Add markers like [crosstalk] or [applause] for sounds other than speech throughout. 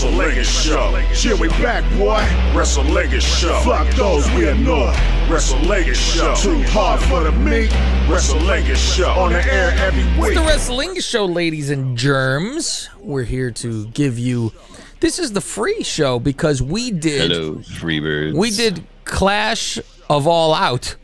WrestleLegend Show. Yeah, we back, boy. WrestleLegend Show. Fuck those we annoy. WrestleLegend Show. Too hard for the meat. WrestleLegend Show. On the air every week. It's the Wrestling Show, ladies and germs. We're here to give you. This is the free show because we did. Hello, Freebirds. We did Clash of All Out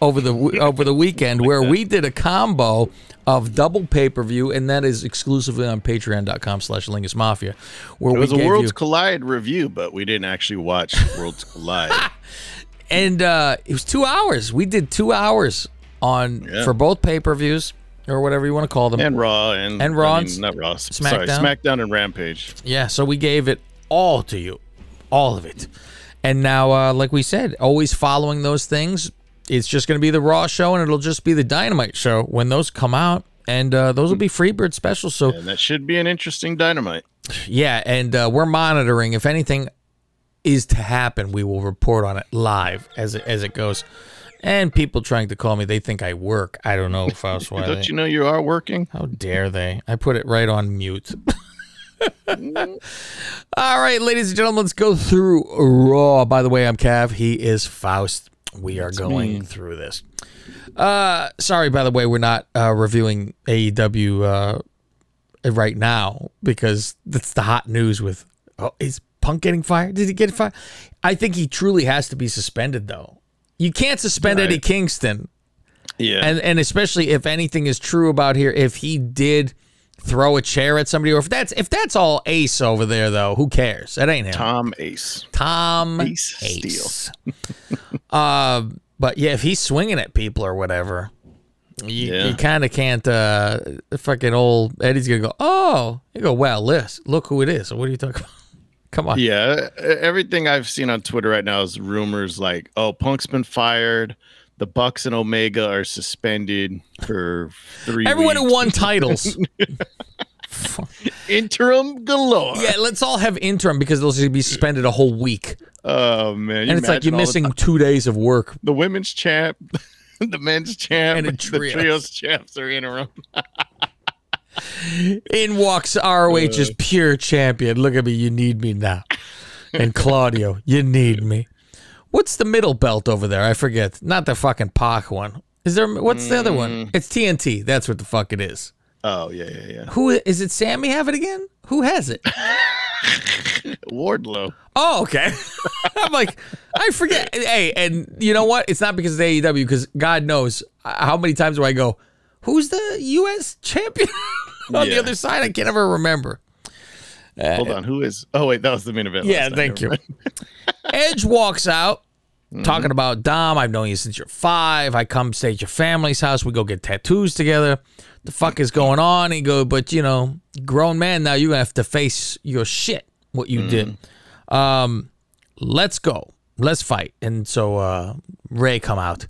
over the over the weekend where we did a combo of double pay per view, and that is exclusively on Patreon.com slash Lingus Mafia. Where It was we a Worlds you, Collide review, but we didn't actually watch Worlds [laughs] Collide. and uh, it was two hours. We did two hours on Yeah. for both pay per views or whatever you want to call them. and Raw and And Raw I mean, not Raw. Sorry, SmackDown? SmackDown and Rampage. Yeah, so we gave it all to you, all of it. And now, uh, like we said, always following those things. It's just going to be the Raw show, and it'll just be the Dynamite show when those come out, and uh, those will be Freebird specials. So And that should be an interesting dynamite. yeah, and uh, we're monitoring. If anything is to happen, we will report on it live as it, as it goes. And people trying to call me, they think I work. I don't know, Faust. [laughs] Why? Don't they- you know you are working? How dare they? I put it right on mute. [laughs] All right, ladies and gentlemen, let's go through Raw. By the way, I'm Cav. He is Faust. We are going through this. Uh, sorry, by the way, we're not uh, reviewing AEW uh, right now because that's the hot news with. Oh, is Punk getting fired? Did he get fired? I think he truly has to be suspended, though. You can't suspend Right. Eddie Kingston Yeah. and and especially if anything is true about here, if he did throw a chair at somebody, or if that's if that's all Ace over there, though, who cares? That ain't him. Tom Ace. Tom Ace Ace. [laughs] uh, but yeah, if he's swinging at people or whatever, you, Yeah. you kind of can't. Uh, fucking old Eddie's gonna go. Oh, you go. Well, Liz, look who it is. What are you talking about? [laughs] Come on. Yeah. Everything I've seen on Twitter right now is rumors like, oh, Punk's been fired. The Bucks and Omega are suspended for three Everyone who won titles. [laughs] Interim galore. yeah, let's all have interim because they'll just be suspended a whole week. Oh, man. You And it's like you're missing two days of work. the women's champ, [laughs] the men's champ, And the trios. trios champs are interim. [laughs] In walks ROH's uh. pure champion. Look at me, you need me now. And Claudio, you need me. What's the middle belt over there? I forget. Not the fucking Pac one. Is there? What's the other one? Mm. It's TNT. That's what the fuck it is. Oh yeah, yeah, yeah. Who is it? Sammy have it again? Who has it? [laughs] Wardlow. Oh, okay. [laughs] I'm like, I forget. Hey, and you know what? It's not because of AEW, because God knows how many times do I go, who's the U.S. champion [laughs] on the other side? I can't ever remember. Hold on, who is? Oh wait, that was the main event. Yeah, night, thank you. [laughs] Edge walks out talking about Dom. I've known you since you're five. I come stay at your family's house. We go get tattoos together. The fuck is going on? He go, but you know, grown man now. You have to face your shit. What you did. Um, let's go. Let's fight. And so uh, Rey come out.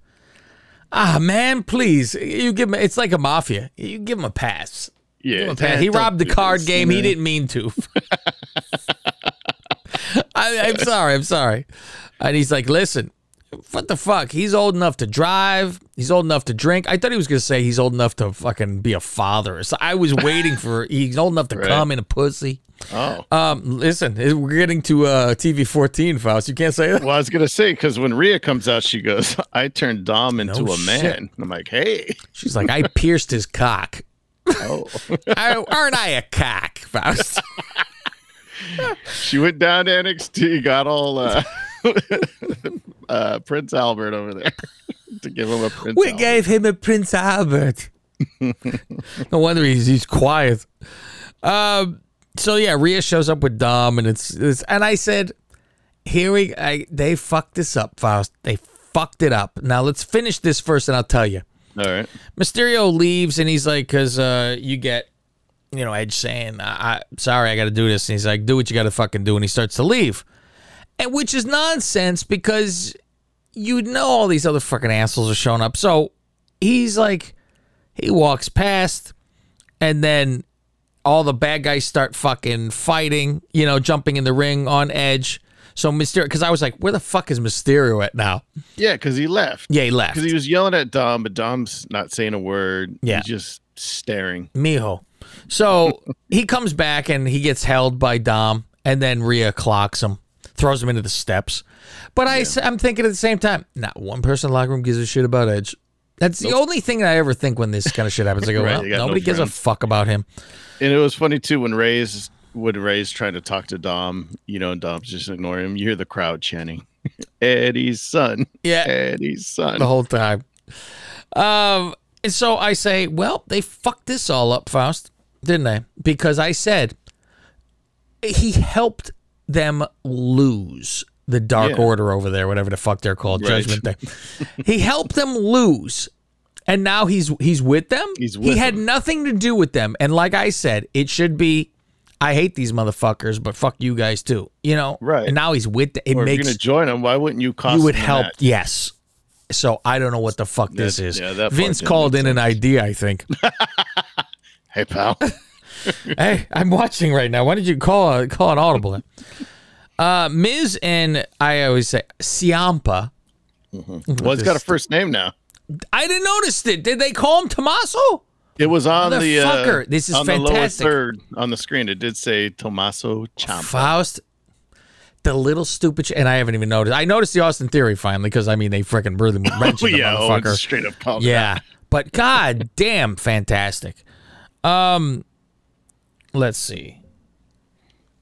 Ah man, please. You give him. It's like a mafia. You give him a pass. Yeah, him. He robbed the card this, game. you He didn't mean to. [laughs] I, I'm sorry. I'm sorry. And he's like, listen, what the fuck? He's old enough to drive. He's old enough to drink. I thought he was gonna say he's old enough to fucking be a father. So I was waiting for [laughs] he's old enough to Right. come in a pussy. Oh, Um, listen, we're getting to uh, TV 14, Faust. You can't say that. well, I was gonna say because when Rhea comes out, she goes, [laughs] "I turned Dom into No a man." shit. And I'm like, "Hey, She's like, I pierced his cock. Oh." I, [laughs] aren't I a cock, Faust? she went down to NXT, got all uh, [laughs] uh, Prince Albert over there [laughs] to give him a Prince. We Albert. gave him a Prince Albert. no wonder he's he's quiet. Um. So yeah, Rhea shows up with Dom, and it's, it's and I said, "Here we, I, they fucked this up, Faust. They fucked it up. Now let's finish this first, and I'll tell you." All right. Mysterio leaves, and he's like, "Cause uh, you get, you know, Edge saying, I, I sorry, I got to do this," and he's like, "Do what you got to fucking do," and he starts to leave, and which is nonsense because you know all these other fucking assholes are showing up. So he's like, he walks past, and then all the bad guys start fucking fighting, you know, jumping in the ring on Edge. So Mysterio, because I was like, where the fuck is Mysterio at now? Yeah, because he left. Yeah, he left. Because he was yelling at Dom, but Dom's not saying a word. Yeah. He's just staring. Mijo. So [laughs] he comes back and he gets held by Dom, and then Rhea clocks him, throws him into the steps. But I, I'm thinking at the same time, not one person in the locker room gives a shit about Edge. That's the only thing that I ever think when this kind of shit happens. I go, [laughs] Right, well, got no nobody gives a fuck about him. And it was funny too when Rey's when Rey's trying to talk to Dom, you know, and Dom's just ignoring him. You hear the crowd chanting, [laughs] "Eddie's son, Yeah, Eddie's son." the whole time. Um, and so I say, well, they fucked this all up, Faust, didn't they? Because I said he helped them lose the Dark Yeah. Order over there, whatever the fuck they're called, Right. Judgment Day. [laughs] he helped them lose. And now he's he's with them. He's he had them. nothing to do with them. And like I said, it should be I hate these motherfuckers, but fuck you guys too. You know? Right. And now he's with them. It or if you're gonna join him, why wouldn't you cost you would help. match? Yes. So I don't know what the fuck this That- is. yeah, Vince called in an idea, I think. [laughs] Hey pal, [laughs] hey, I'm watching right now. Why did you call call an audible? [laughs] Uh, Miz and I always say Ciampa. well, he's got a first name now. I didn't notice it. Did they call him Tommaso? It was on the uh, this is on the lower third on the screen. It did say Tommaso Ciampa. Faust. The little stupid, sh- and I haven't even noticed. I noticed the Austin Theory finally because I mean they freaking really [laughs] mentioned Oh, yeah, oh, motherfucker. it's straight up. Yeah, but god [laughs] damn, fantastic. Um, let's see.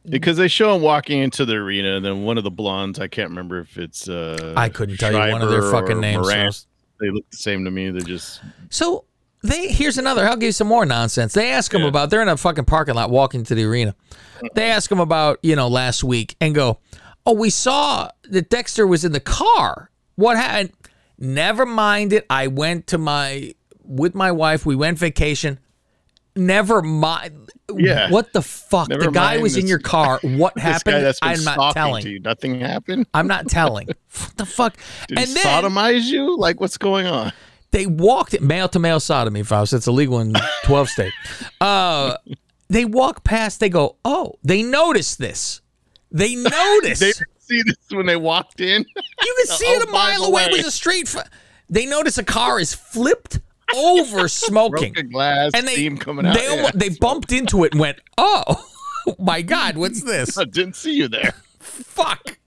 because they show him walking into the arena, and then one of the blondes, I can't remember if it's uh I couldn't tell you one of their fucking names. Moran. so- They look the same to me. They're just So they here's another. I'll give you some more nonsense. They ask him Yeah. about. They're in a fucking parking lot walking to the arena. They ask him about you know last week and go, oh, we saw that Dexter was in the car. What happened? Never mind it. I went to my with my wife. We went vacation. Never mind. Yeah. What the fuck? Never the guy was in your car. [laughs] What this happened? I'm not telling. you. Nothing happened. I'm not telling. [laughs] what the fuck? Did and he then sodomize you? Like what's going on? They walked male to male sodomy, Faust. It's illegal in [laughs] 12 state. Uh, they walk past. They go, oh, they notice this. They [laughs] notice. They didn't see this when they walked in. you can see Oh, it a mile the away. It was a. F- they notice a car is flipped over [laughs] smoking, Broken glass, and they steam coming out. they Yeah. they bumped into it and went, oh my god, what's this? I didn't see you there. Fuck.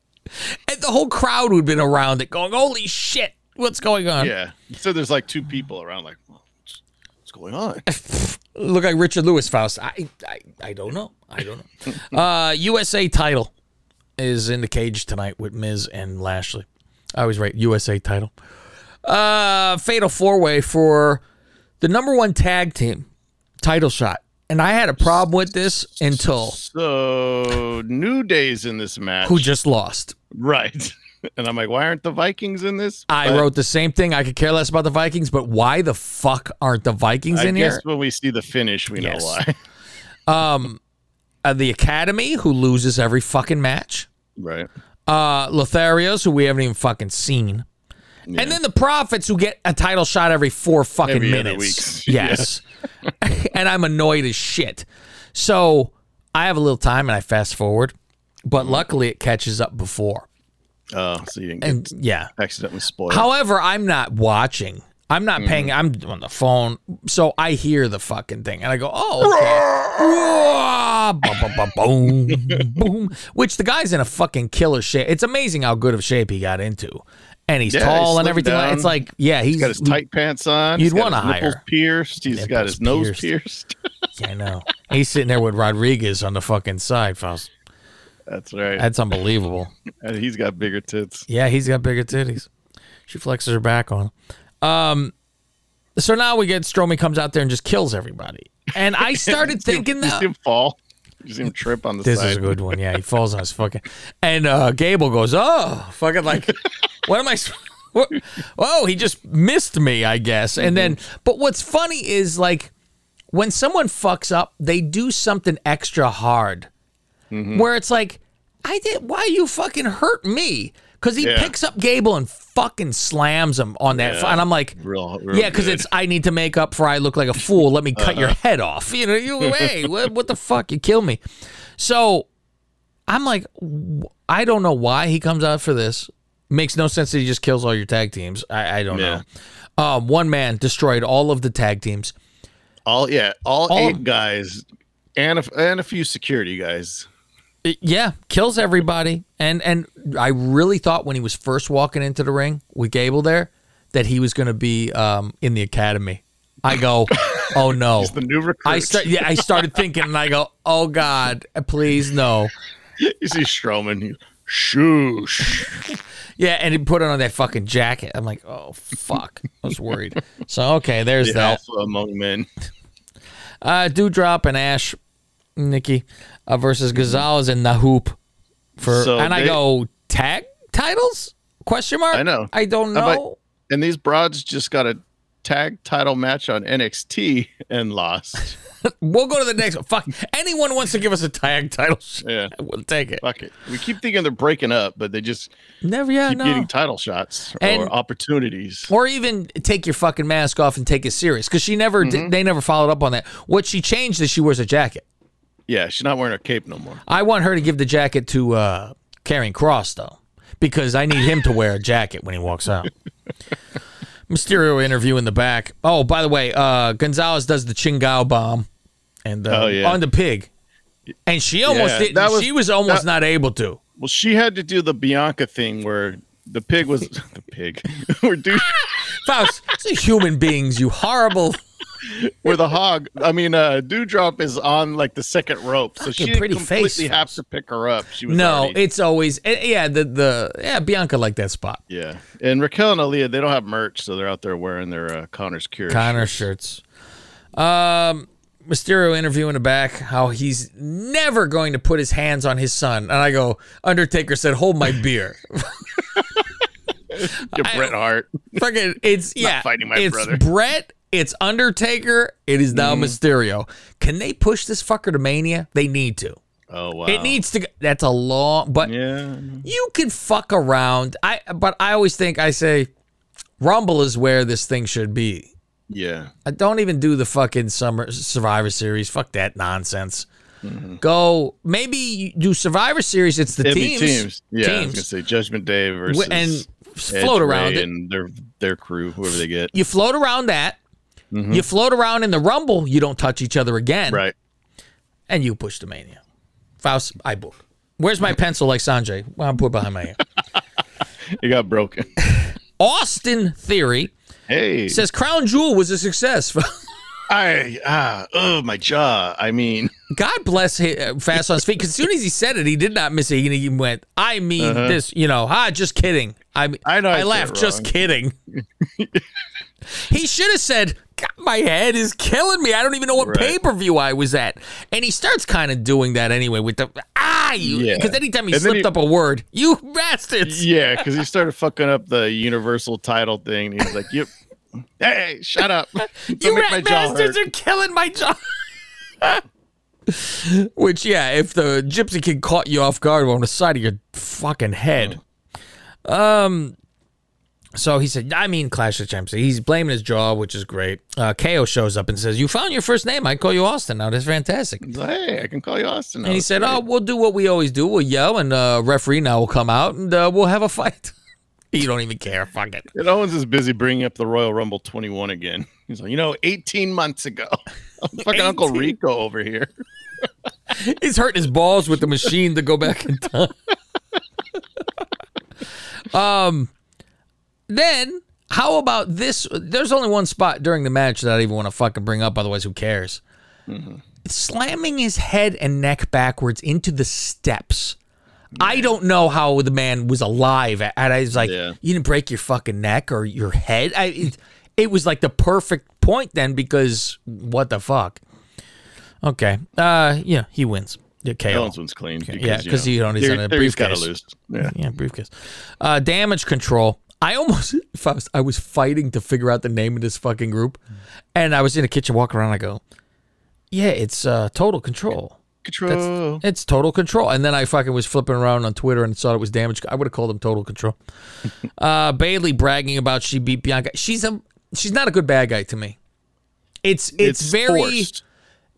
And the whole crowd would have been around it, going, holy shit, what's going on? Yeah. So there's like two people around. Like, what's, what's going on? [laughs] look like Richard Lewis Faust. I, I I don't know. I don't know. [laughs] uh, USA title is in the cage tonight with Miz and Lashley. I was right. USA title. Uh, fatal four way for the number one tag team title shot. And I had a problem with this until So New Day's in this match. who just lost. right. [laughs] And I'm like, why aren't the Vikings in this? I But wrote the same thing. I could care less about the Vikings, but why the fuck aren't the Vikings I in guess here? when we see the finish, we Yes. know why. [laughs] Um, uh, the Academy, who loses every fucking match. right. uh Lotharios, who we haven't even fucking seen. Yeah. And then the Profits, who get a title shot every four fucking Every minutes. [laughs] Yes. [laughs] and I'm annoyed as shit. So I have a little time and I fast forward, but Mm-hmm. luckily it catches up before. Oh, so you didn't get And yeah. accidentally spoiled. However, I'm not watching. I'm not Mm-hmm. paying. I'm on the phone, so I hear the fucking thing, and I go, "Oh, okay." Boom, [laughs] boom. Which the guy's in a fucking killer shape. It's amazing how good of shape he got into, and he's Yeah, tall and everything. like- It's like, yeah, he's He's got his tight pants on. You'd his nipples hire. pierced. He's got Nipples his nose pierced. pierced. I know. He's sitting there with Rodriguez on the fucking side, Faust. That's right. That's unbelievable. [laughs] and he's got bigger tits. Yeah, he's got bigger titties. She flexes her back on him. Um, so now we get Strowman comes out there and just kills everybody. And I [laughs] started thinking that him fall. You see him trip on the this side. is a good one. Yeah, he falls on his fucking. And uh, Gable goes, "Oh, fucking like, [laughs] what am I? What? Oh, he just missed me, I guess." And then, but what's funny is like when someone fucks up, they do something extra hard, where it's like, "I did. Why you fucking hurt me?" Because he Yeah. picks up Gable and fucking slams him on that, Yeah. and I'm like, Real, real yeah, because it's I need to make up for I look like a fool. Let me cut Uh-huh. your head off. You know, you hey, [laughs] what, what the fuck? You kill me. So I'm like, I don't know why he comes out for this. Makes no sense that he just kills all your tag teams. I, I don't Yeah. know. Um, one man destroyed all of the tag teams. all yeah, all, All- eight guys and a, and a few security guys. It- yeah, kills everybody. And and I really thought when he was first walking into the ring with Gable there that he was going to be um, in the academy. I go, [laughs] oh no. He's the new recruit. I start, yeah, I started thinking, and I go, "Oh God, please no." [laughs] you see Strowman. Shoosh. [laughs] Yeah, and he put it on that fucking jacket. I'm like, "Oh fuck," I was worried. So okay, there's The that. alpha among men. Uh, Doudrop and Ash, Nikki uh, versus Gonzalez and hoop for, So and I go tag titles? Question mark. I know. I don't know. And these broads just got a tag title match on NXT and lost. [laughs] We'll go to the next one. Fuck. Anyone wants to give us a tag title? shot, Yeah. We'll take it. Fuck it. We keep thinking they're breaking up, but they just Never. Yeah. keep No. getting title shots And- or opportunities. or even take your fucking mask off and take it serious because she never Mm-hmm. did, they never followed up on that what she changed is she wears a jacket Yeah, she's not wearing a cape no more. i want her to give the jacket to uh Karrion Kross though because i need him to wear a jacket when he walks out [laughs] mysterio interview in the back oh by the way uh gonzalez does the Chingona bomb and uh, Oh, yeah. on the pig and she almost Yeah, didn't was- she was almost that- not able to Well, she had to do the Bianca thing where the pig was [laughs] [laughs] the pig, where dude, Faust, it's human beings, you horrible. Where the hog. I mean, uh, Doudrop is on like the second rope, so she pretty completely face, have to pick her up. She was No, already- it's always eh, yeah the the yeah Bianca liked that spot. yeah. And Raquel and Aliyah, they don't have merch, so they're out there wearing their uh, Connor's Cure. Connor shirts. Um, Mysterio interview in the back how he's never going to put his hands on his son, and I go, Undertaker said, "Hold my beer." [laughs] Get Bret Hart. Fucking, it's yeah, fighting my it's brother. Bret, it's Undertaker, it is now mm. Mysterio. Can they push this fucker to Mania? They need to. Oh wow. It needs to. go- That's a long, but Yeah. you can fuck around. I but I always think I say Rumble is where this thing should be. Yeah. I don't even do the fucking summer Survivor Series. Fuck that nonsense. Mm-hmm. Go maybe do Survivor Series. It's the teams. teams. Yeah. I was teams. gonna say Judgment Day versus and Edge, float around Rey it. and their their crew, whoever they get. You float around that. You float around in the Rumble. You don't touch each other again. Right. And you push the Mania. Faust, I book. Where's my pencil like Sanjay? Well, I'm put behind my ear. [laughs] It got broken. [laughs] Austin Theory Hey. says Crown Jewel was a success. [laughs] I ah oh my jaw. I mean, God bless hi- uh, Fast on his feet. Because as soon as he said it, he did not miss it. He went, I mean this, you know, ah, just kidding. I mean, Uh-huh. I know I I laughed, just kidding. he should have said, God, my head is killing me. I don't even know what Right. pay per view I was at. And he starts kind of doing that anyway with the, ah, you. Yeah. Because anytime he And slipped he- up a word, you [laughs] bastards. yeah, because he started fucking up the universal title thing. And he's like, "You, hey, shut up! [laughs] You make rat my bastards hurt." are killing my jaw. [laughs] Which, yeah, if the Gypsy Kid caught you off guard on the side of your fucking head. Um, so he said, I mean, Clash of Champions. He's blaming his jaw, which is great. Uh, KO shows up and says, You found your first name. I call you Austin now. That's fantastic. "Hey, I can call you Austin." now. And he said, great." Oh, we'll do what we always do. We'll yell, and uh, referee now will come out, and uh, we'll have a fight. [laughs] you don't even care. Fuck it. And Owens is busy bringing up the Royal Rumble 21 again. [laughs] He's like, you know, 18 months ago, [laughs] fucking Uncle Rico over here. He's hurting his balls with the machine to go back in time. um, then how about this? There's only one spot during the match that I even want to fucking bring up. Otherwise, who cares? Slamming his head and neck backwards into the steps. I don't know how the man was alive. And I was like, Yeah. you didn't break your fucking neck or your head. I, it, it was like the perfect point then because what the fuck? Okay. Uh, yeah, he wins. Yeah, KO. One's clean. Yeah, because, yeah, 'cause he only there- on a he's gotta lose. Yeah. Yeah, briefcase. Uh, damage control. I almost, [laughs] if I was, I was fighting to figure out the name of this fucking group, and I was in the kitchen walking around. I go, yeah, it's uh, total control. Control. It's total control. And then I fucking was flipping around on Twitter and saw it was damage. I would have called him total control. [laughs] uh, Bayley bragging about she beat Bianca. She's a, she's not a good bad guy to me. It's it's, very forced.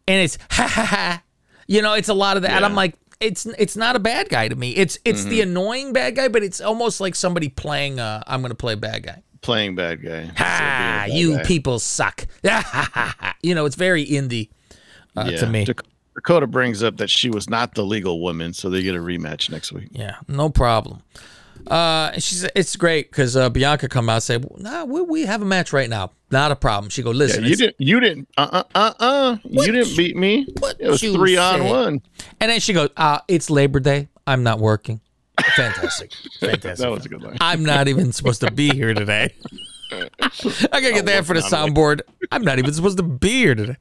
and it's [laughs] ha ha ha. You know, it's a lot of that. And I'm like, it's it's not a bad guy to me. It's it's the annoying bad guy, but it's almost like somebody playing. Uh, I'm gonna play a bad guy. playing bad guy. instead of being a Ha! bad You guy. people suck. [laughs] You know, it's very indie uh, Yeah. to me. Dak- Dakota brings up that she was not the legal woman, so they get a rematch next week. Yeah, no problem. Uh, and she said it's great because uh, Bianca come out and say, "Nah, we, we have a match right now, not a problem." She go, Yeah, "Listen, you didn't. You didn't. Uh uh uh uh. You didn't beat me. what It was three on say? one. And then she goes, uh, it's Labor Day. I'm not working. Fantastic. [laughs] Fantastic. That was a good line. I'm not even supposed to be here today. [laughs] I gotta get that for the soundboard. I'm not even supposed to be here today.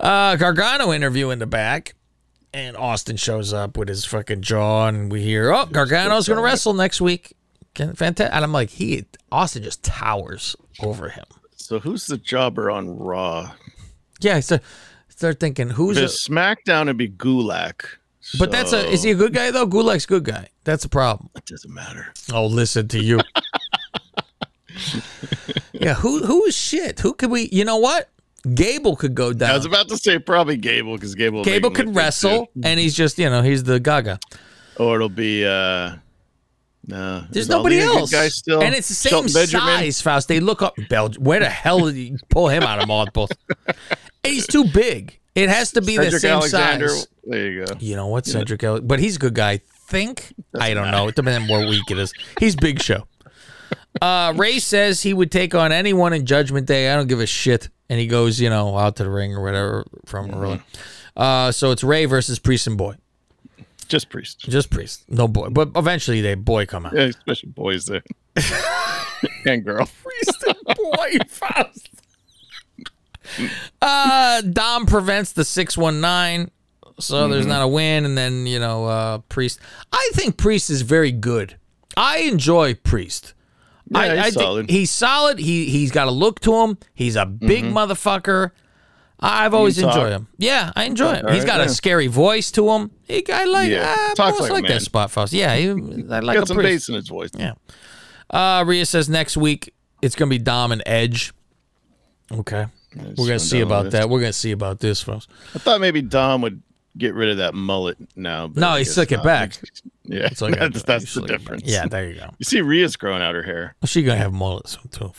Uh, Gargano interview in the back, and Austin shows up with his fucking jaw, and we hear, oh, Gargano's gonna wrestle next week. Fantastic. And I'm like, he Austin just towers over him. So who's the jobber on Raw? Yeah, so start thinking, who's a, SmackDown would be Gulak. but that's a is he a good guy though? Gulak's a good guy. That's a problem. It doesn't matter. Oh, listen to you. [laughs] yeah, who who is shit? Who could we? You know what? Gable could go down. I was about to say probably Gable because Gable. Gable could wrestle, and he's just you know he's the Gaga. or it'll be. uh No, There's nobody Ali a good else, Guy still, and it's the same size. Faust. They look up Belgium. Where the hell did you pull him out of mothballs? [laughs] And he's too big. It has to be the same Alexander. size. There you go. You know what, Cedric? Ale- but he's a good guy. Think I don't know. It depends on what week it is. He's Big Show. Uh, Rey says he would take on anyone in Judgment Day. I don't give a shit. And he goes, you know, out to the ring or whatever from early. Uh, so it's Rey versus Priest and Boy. Just priest. Just Priest, no Boy. But eventually they Boy come out. Yeah, especially boys there. [laughs] and girl. Priest and Boy [laughs] Faust. Uh, Dom prevents the six one nine, so there's not a win. And then you know, uh, Priest. I think Priest is very good. I enjoy Priest. Yeah, I, he's I solid. he's solid. He he's got a look to him. He's a big motherfucker. I've always talk. enjoyed him. Yeah, I enjoy him. He's Alright, got a scary voice to him. He, I like. Yeah, Yeah, talks I like like that spot, Faust. Yeah, he, I like Got a some bass in his voice. Yeah. Uh, Rhea says next week it's gonna be Dom and Edge. Okay, we're gonna see about that. We're gonna see about this, folks. I thought maybe Dom would get rid of that mullet now. but No, I he slick it back. [laughs] Yeah, It's like [laughs] that's, that's the difference. Yeah, there you go. You see, Rhea's growing out her hair. She gonna have mullets too.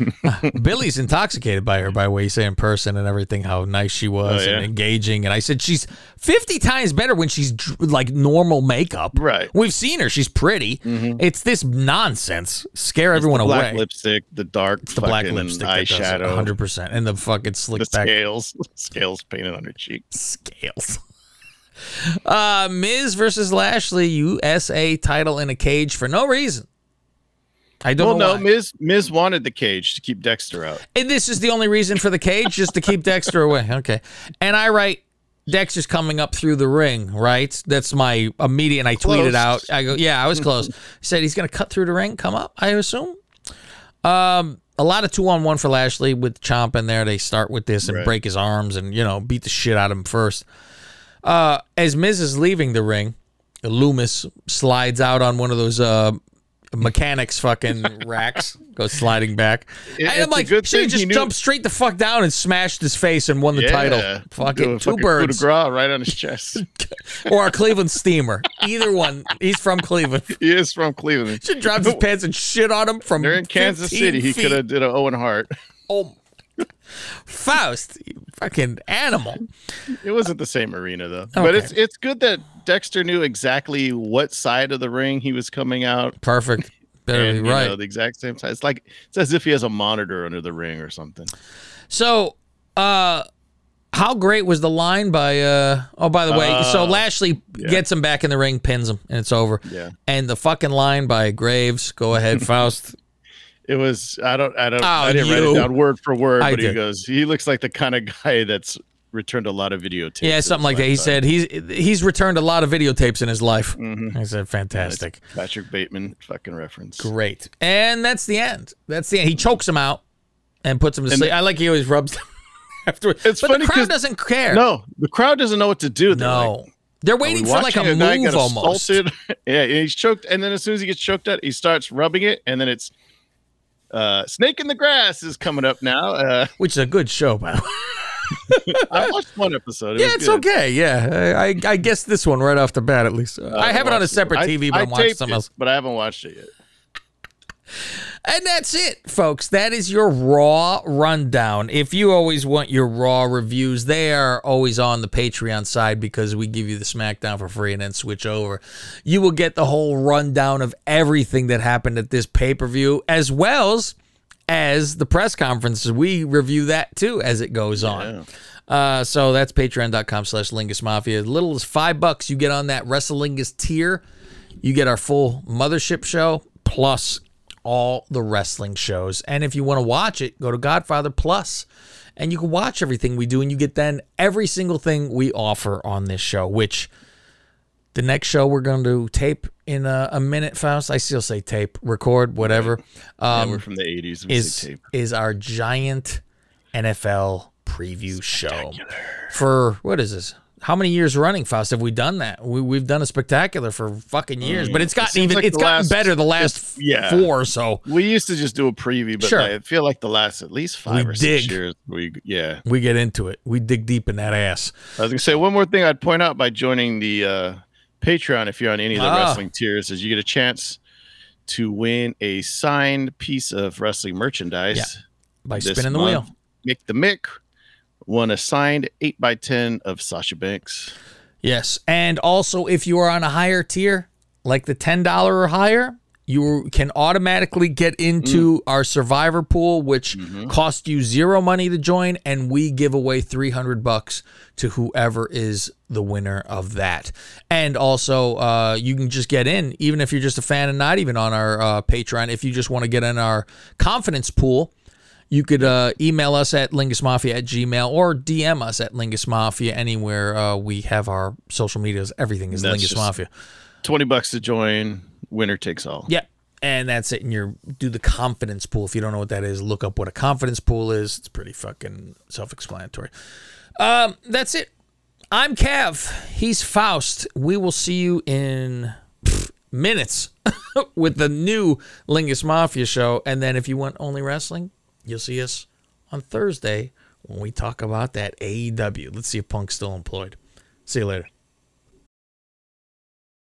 [laughs] Billy's intoxicated by her, by the way you say in person and everything. How nice she oh, was Oh, and engaging. And I said she's fifty times better when she's like normal makeup. Right. We've seen her. She's pretty. Mm-hmm. It's this nonsense. Scare everyone the black away. lipstick, the dark it's the black lipstick, eyeshadow, eyeshadow, hundred percent, and the fucking slick the back scales, [laughs] scales painted on her cheek. scales. Uh, Miz versus Lashley, USA title in a cage for no reason. I don't Well, know no, why. Miz Miz wanted the cage to keep Dexter out. And this is the only reason for the cage, just to keep Dexter away. Okay. And I write, Dexter's coming up through the ring, right? That's my immediate. And I tweeted out. I go, yeah, I was close. [laughs] Said he's going to cut through the ring, come up. I assume. Um, a lot of two on one for Lashley with Chomp in there. They start with this and Right. break his arms and you know beat the shit out of him first. Uh, as Miz is leaving the ring, Lumis slides out on one of those uh mechanics fucking [laughs] racks, goes sliding back. It- and I'm like, good should just knew- jumped straight the fuck down and smashed his face and won the yeah, title. Fucking two fucking birds. coup de grace right on his chest. [laughs] or a Cleveland steamer. Either one. He's from Cleveland. [laughs] he is from Cleveland. Should drop his pants and shit on him from They're in Kansas 15 City. He could have did an Owen Hart. Oh, Faust, you fucking animal. It wasn't the same arena though. Okay. But it's it's good that Dexter knew exactly what side of the ring he was coming out. Perfect. Better and, right. know, the exact same side. It's like it's as if he has a monitor under the ring or something. So, uh, how great was the line by? uh Oh, by the way, so Uh, Lashley gets him back in the ring, pins him, and it's over. Yeah. And the fucking line by Graves. Go ahead, [laughs] Faust. It was I don't I don't Oh, I didn't write you. it down word for word, I but he goes, he looks like the kind of guy that's returned a lot of videotapes. Yeah, something like that. He lifetime. said he's he's returned a lot of videotapes in his life. Mm-hmm. I said, fantastic. Patrick Bateman fucking reference. Great. And that's the end. That's the end. He chokes him out and puts him to And- sleep. I like he always rubs them [laughs] afterwards. It's but funny the crowd doesn't care. No, the crowd doesn't know what to do. They're No. like, They're waiting for like a guy move almost. assaulted?" [laughs] yeah, he's choked, and then as soon as he gets choked out, he starts rubbing it, and then it's uh, "Snake in the Grass" is coming up now. Uh, [laughs] Which is a good show, by the way. [laughs] I watched one episode. It Yeah, it's good. okay. Yeah, I, I guess this one right off the bat, at least. I have it on a separate I- TV, but I I'm watching something it, else. But I haven't watched it yet. And that's it, folks. That is your Raw rundown. If you always want your Raw reviews, they are always on the Patreon side because we give you the SmackDown for free and then switch over. You will get the whole rundown of everything that happened at this pay per view, as well as, as the press conferences. We review that too as it goes on. Uh, so that's patreon.com slash Lingus Mafia. As little as five bucks, you get on that WrestleLingus tier. You get our full mothership show plus all the wrestling shows. And if you want to watch it, go to Godfather Plus and you can watch everything we do and you get then every single thing we offer on this show, which the next show we're going to tape in a, a minute, Faust. I still say tape, record, whatever. Yeah, Um, we're from the 80s. We is is our giant NFL preview show for what is this? How many years running, Faust? Have we done that? We, we've done a spectacular for fucking years, but it's gotten seems even like it's gotten last- better the last yeah. four. So We used to just do a preview, but Sure. I feel like the last at least five We or six years. We yeah. we get into it. We dig deep in that ass. I was gonna say one more thing I'd point out by joining the uh, Patreon if you're on any of the Ah. wrestling tiers is you get a chance to win a signed piece of wrestling merchandise. By spinning the month. wheel. Mick the Mick won a signed eight by ten of Sasha Banks. Yes. And also, if you are on a higher tier, like the $10 or higher, you can automatically get into our survivor pool, which costs you zero money to join, and we give away 300 bucks to whoever is the winner of that. And also, uh, you can just get in, even if you're just a fan and not even on our uh, Patreon. If you just want to get in our confidence pool, you could uh, email us at lingusmafia at gmail or DM us at lingusmafia anywhere uh, we have our social medias. Everything is That's Lingus Mafia. Twenty bucks to join. Winner takes all. Yeah. And that's it. And you do the confidence pool. If you don't know what that is, look up what a confidence pool is. It's pretty fucking self explanatory. Um, that's it. I'm Cav. He's Faust. We will see you in pff, minutes [laughs] with the new Lingus Mafia show. And then if you want only wrestling, you'll see us on Thursday when we talk about that AEW. Let's see if Punk's still employed. See you later.